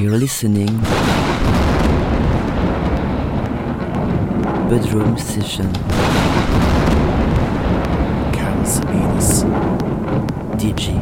You're listening. Bedroom Session. Carlos Sabines DJ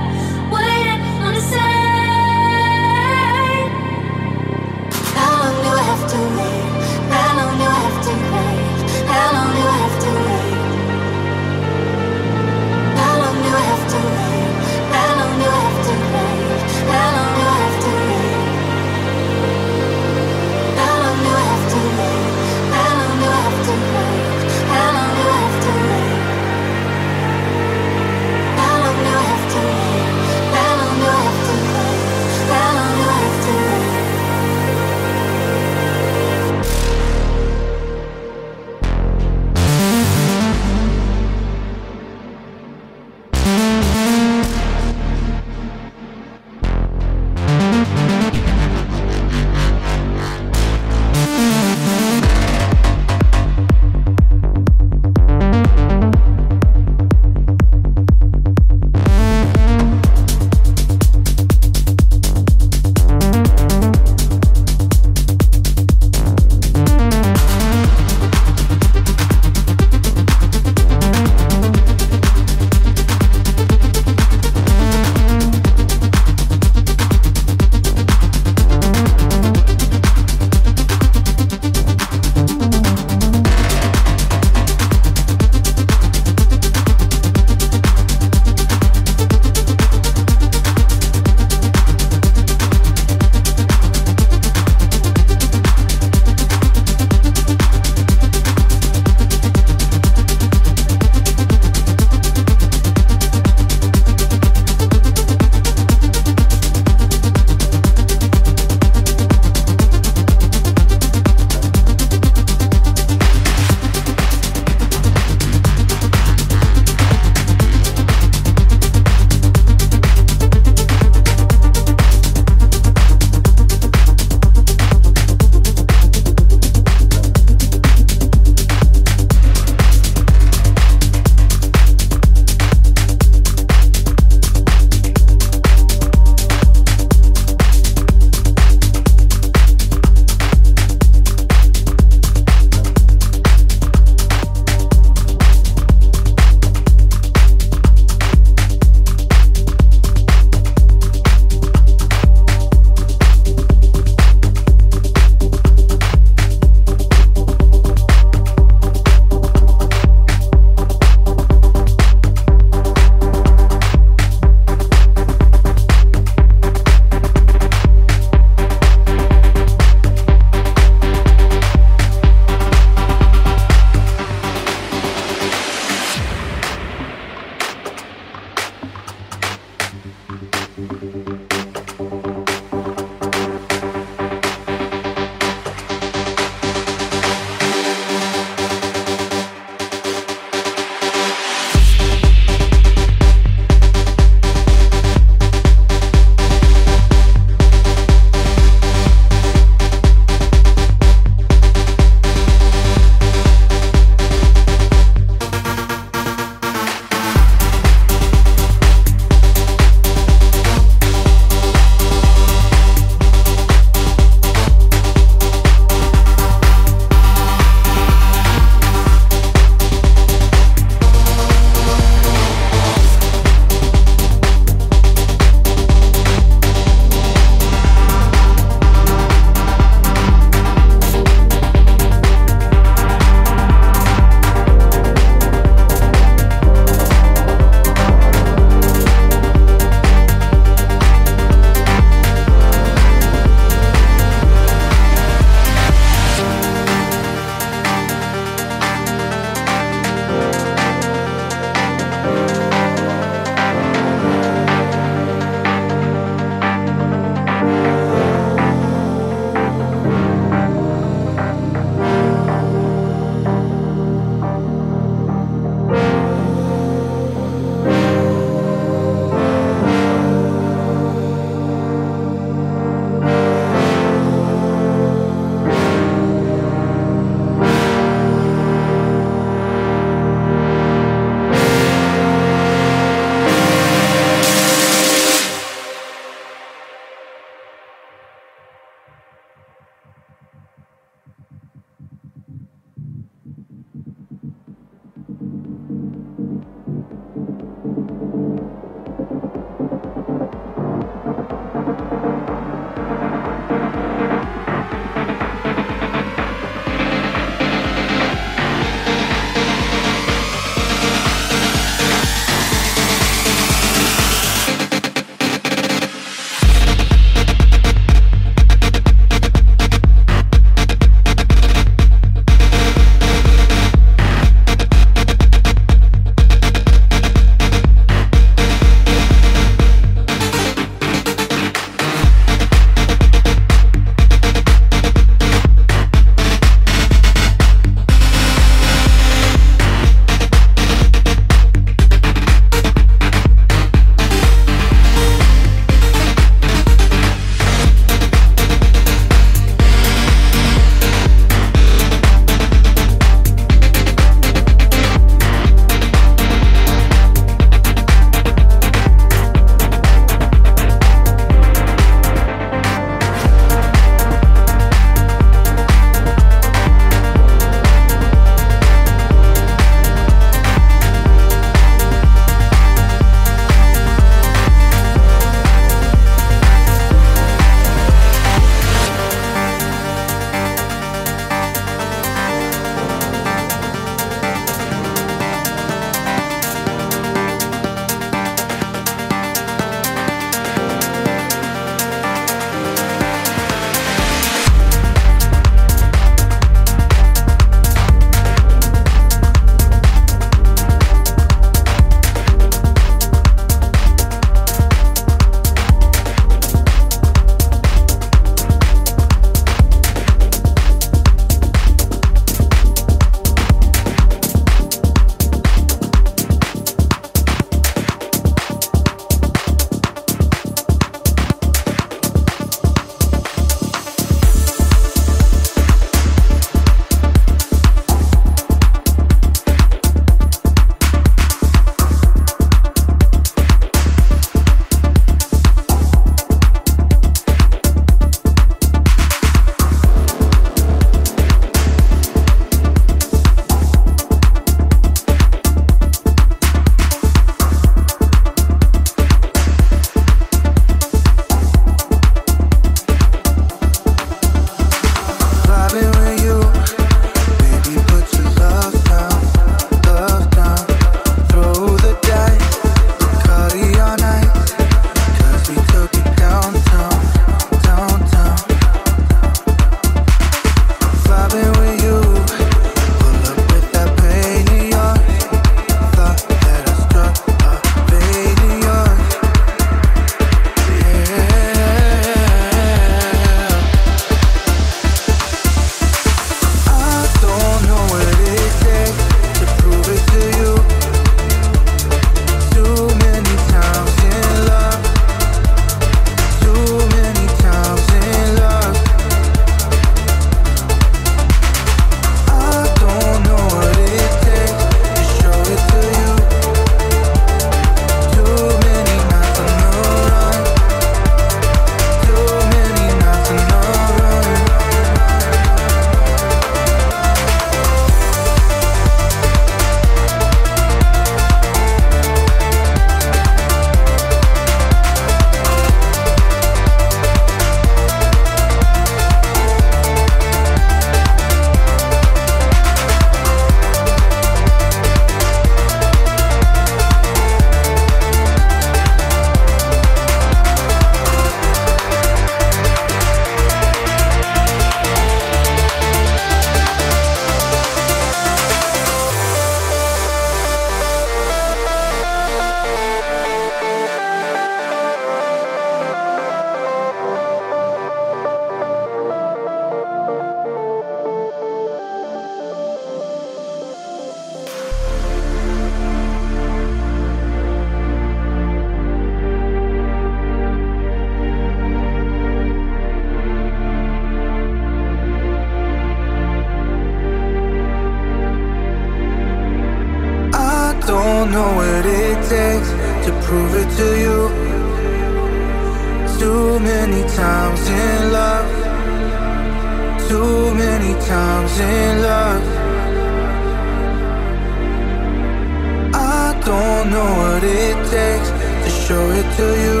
what it takes to show it to you.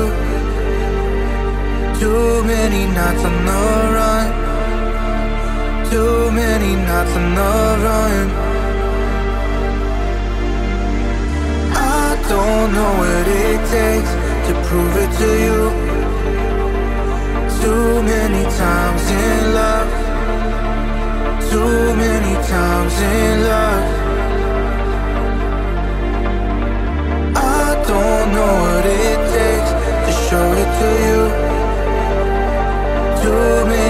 Too many nights on the run. Too many nights on the run. I don't know what it takes to prove it to you. Too many times in love. Too many times in love. Don't know what it takes to show it to you. Too many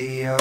see you.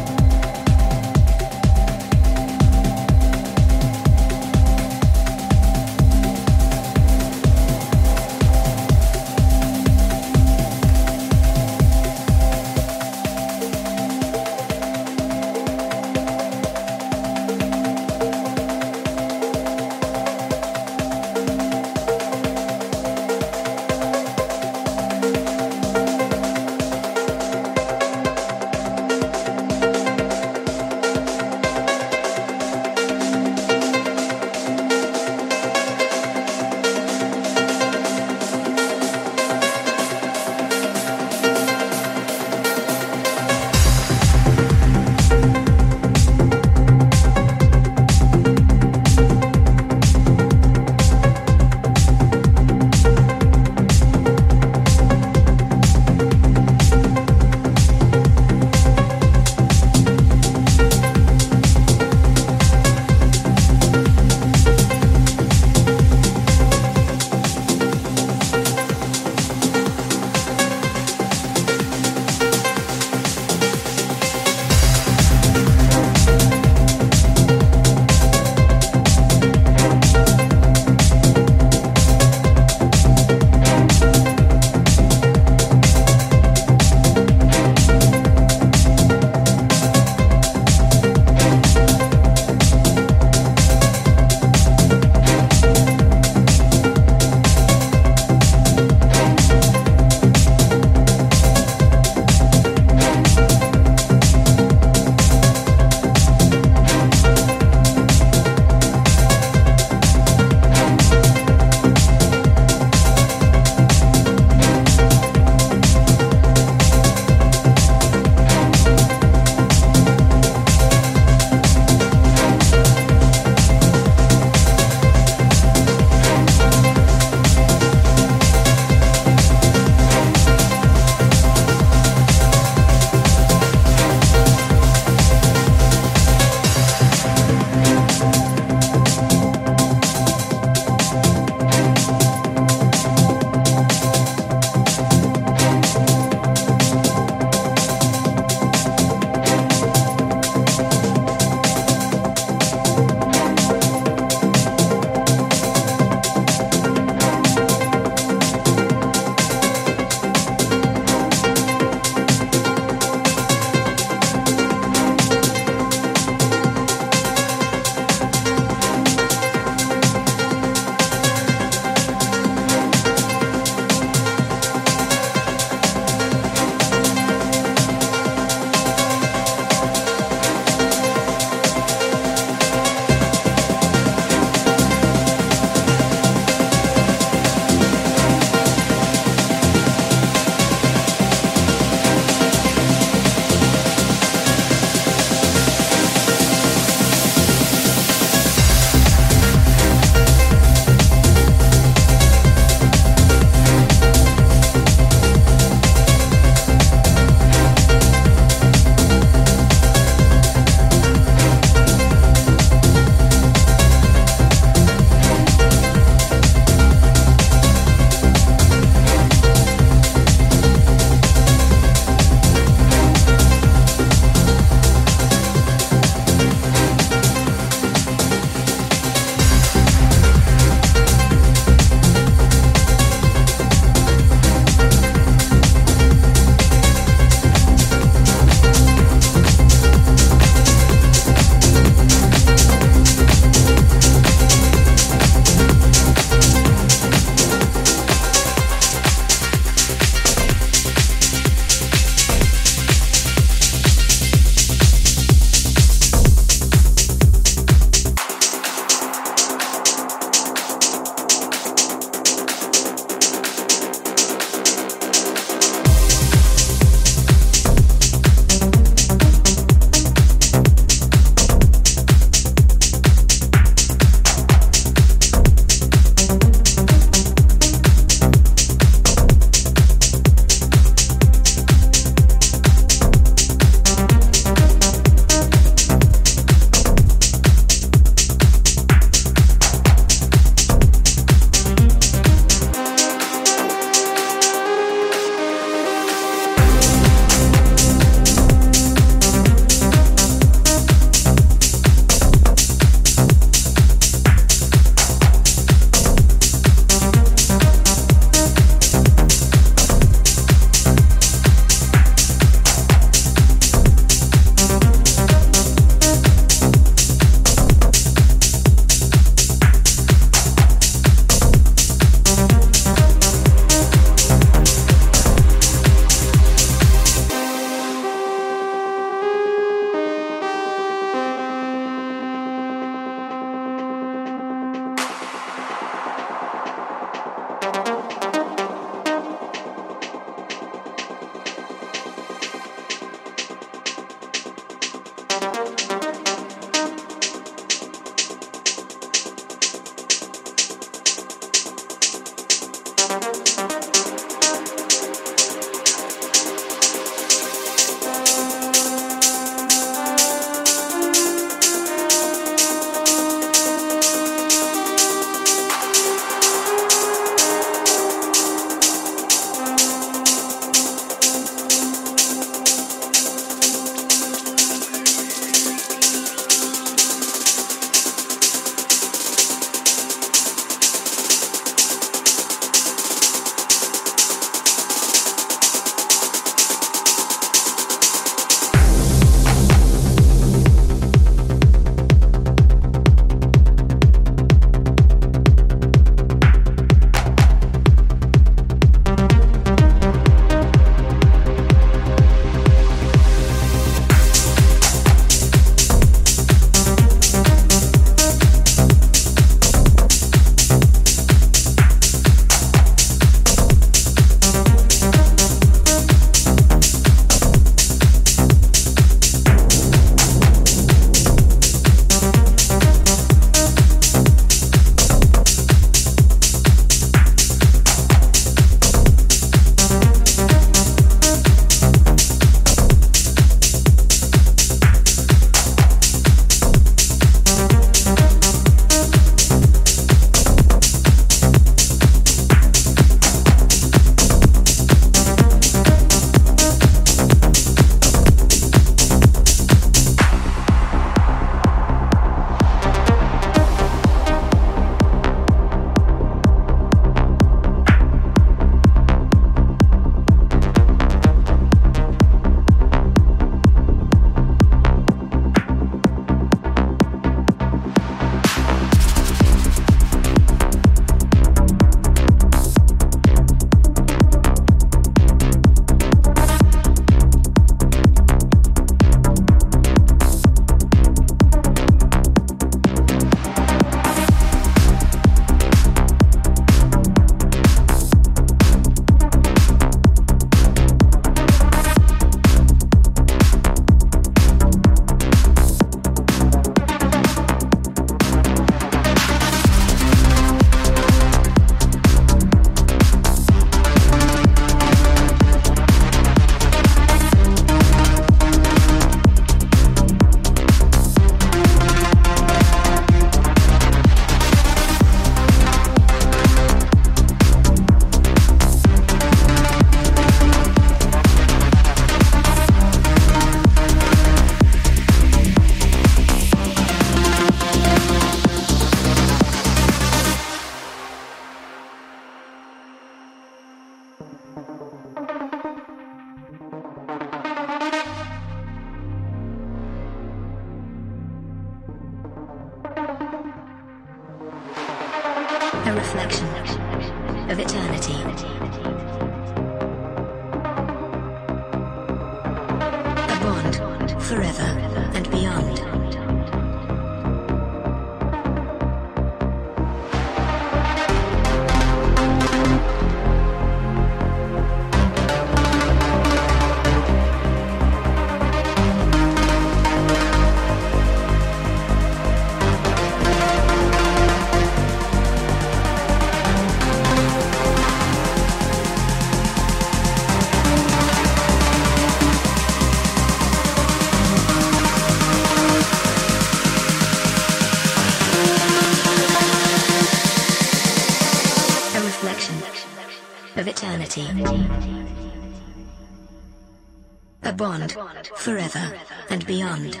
Bond forever and beyond.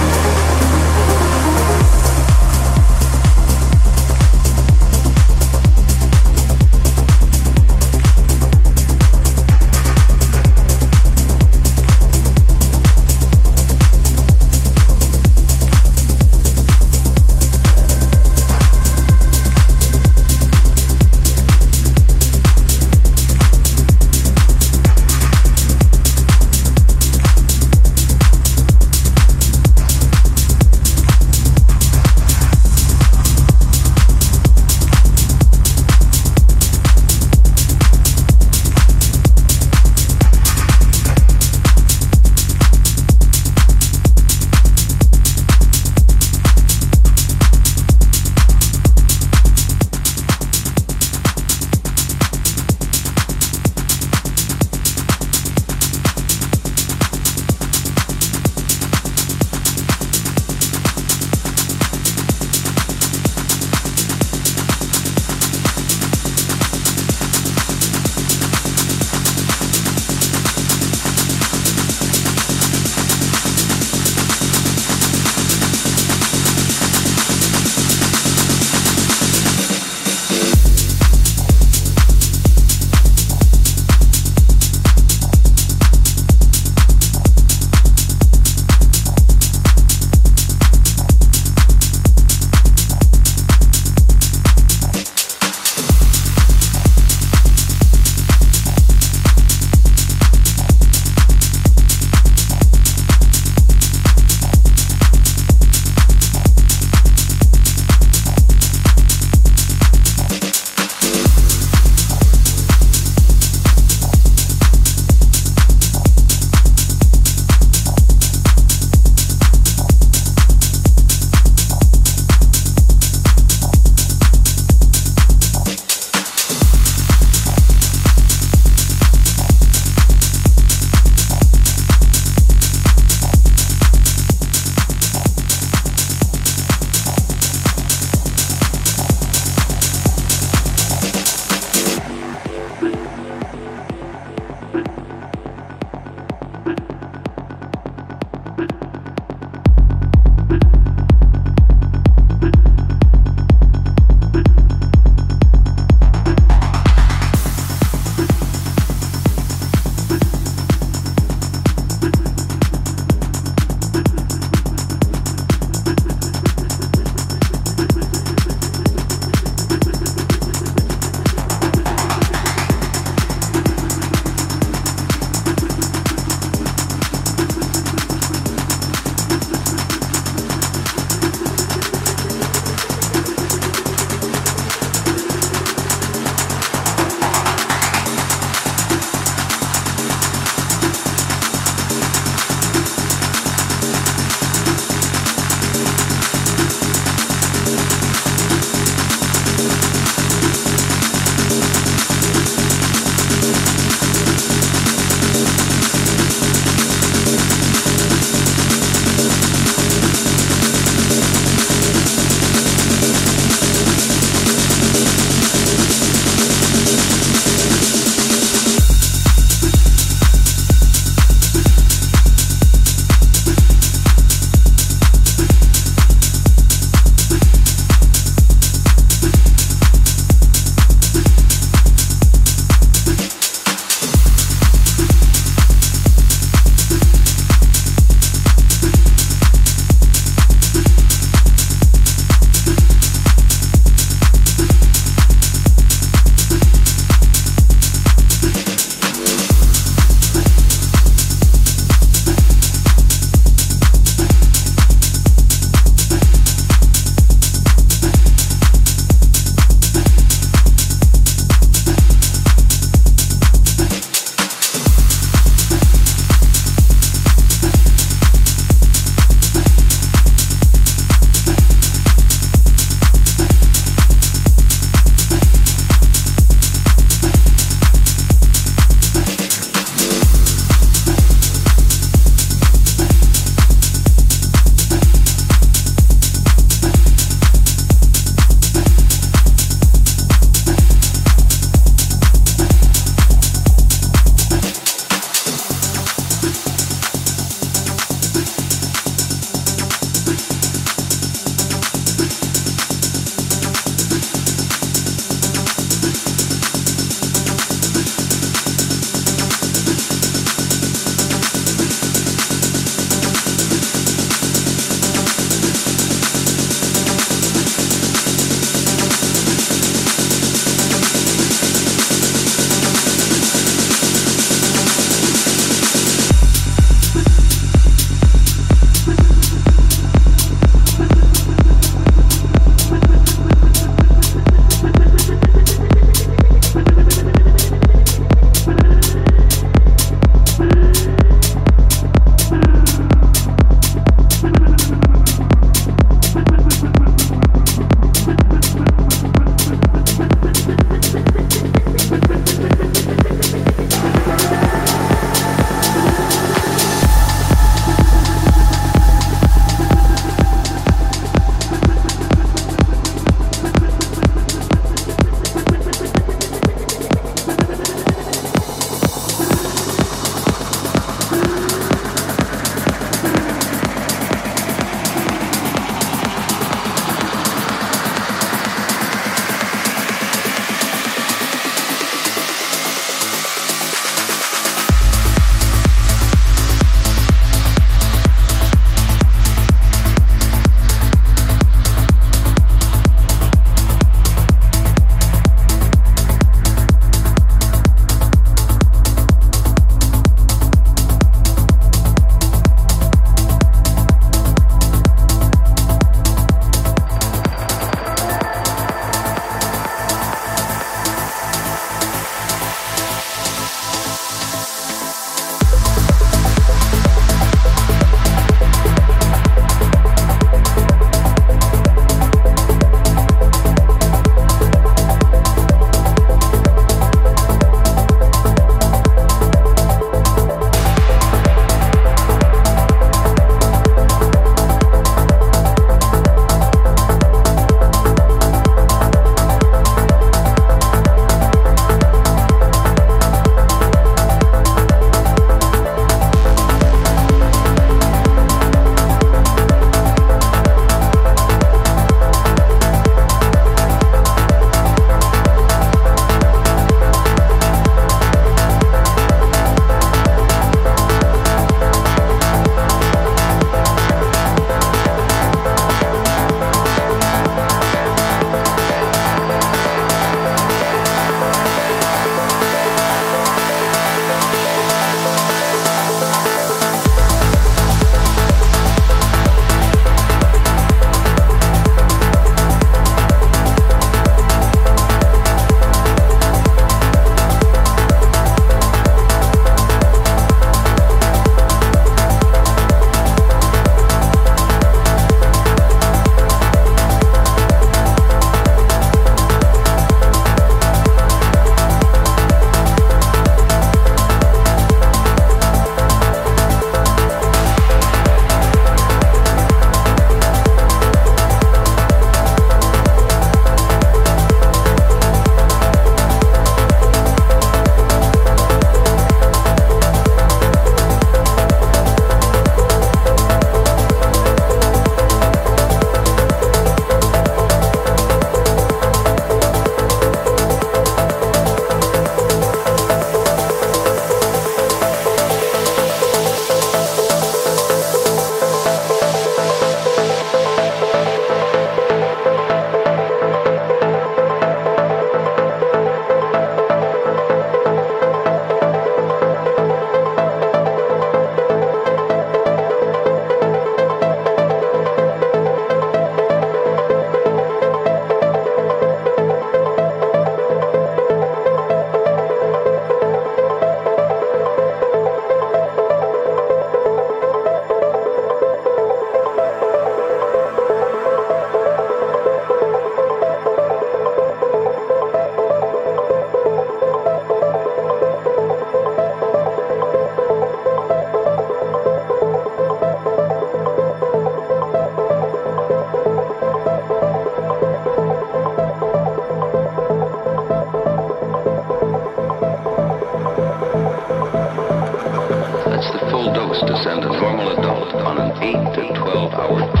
8 to 12 hour trip.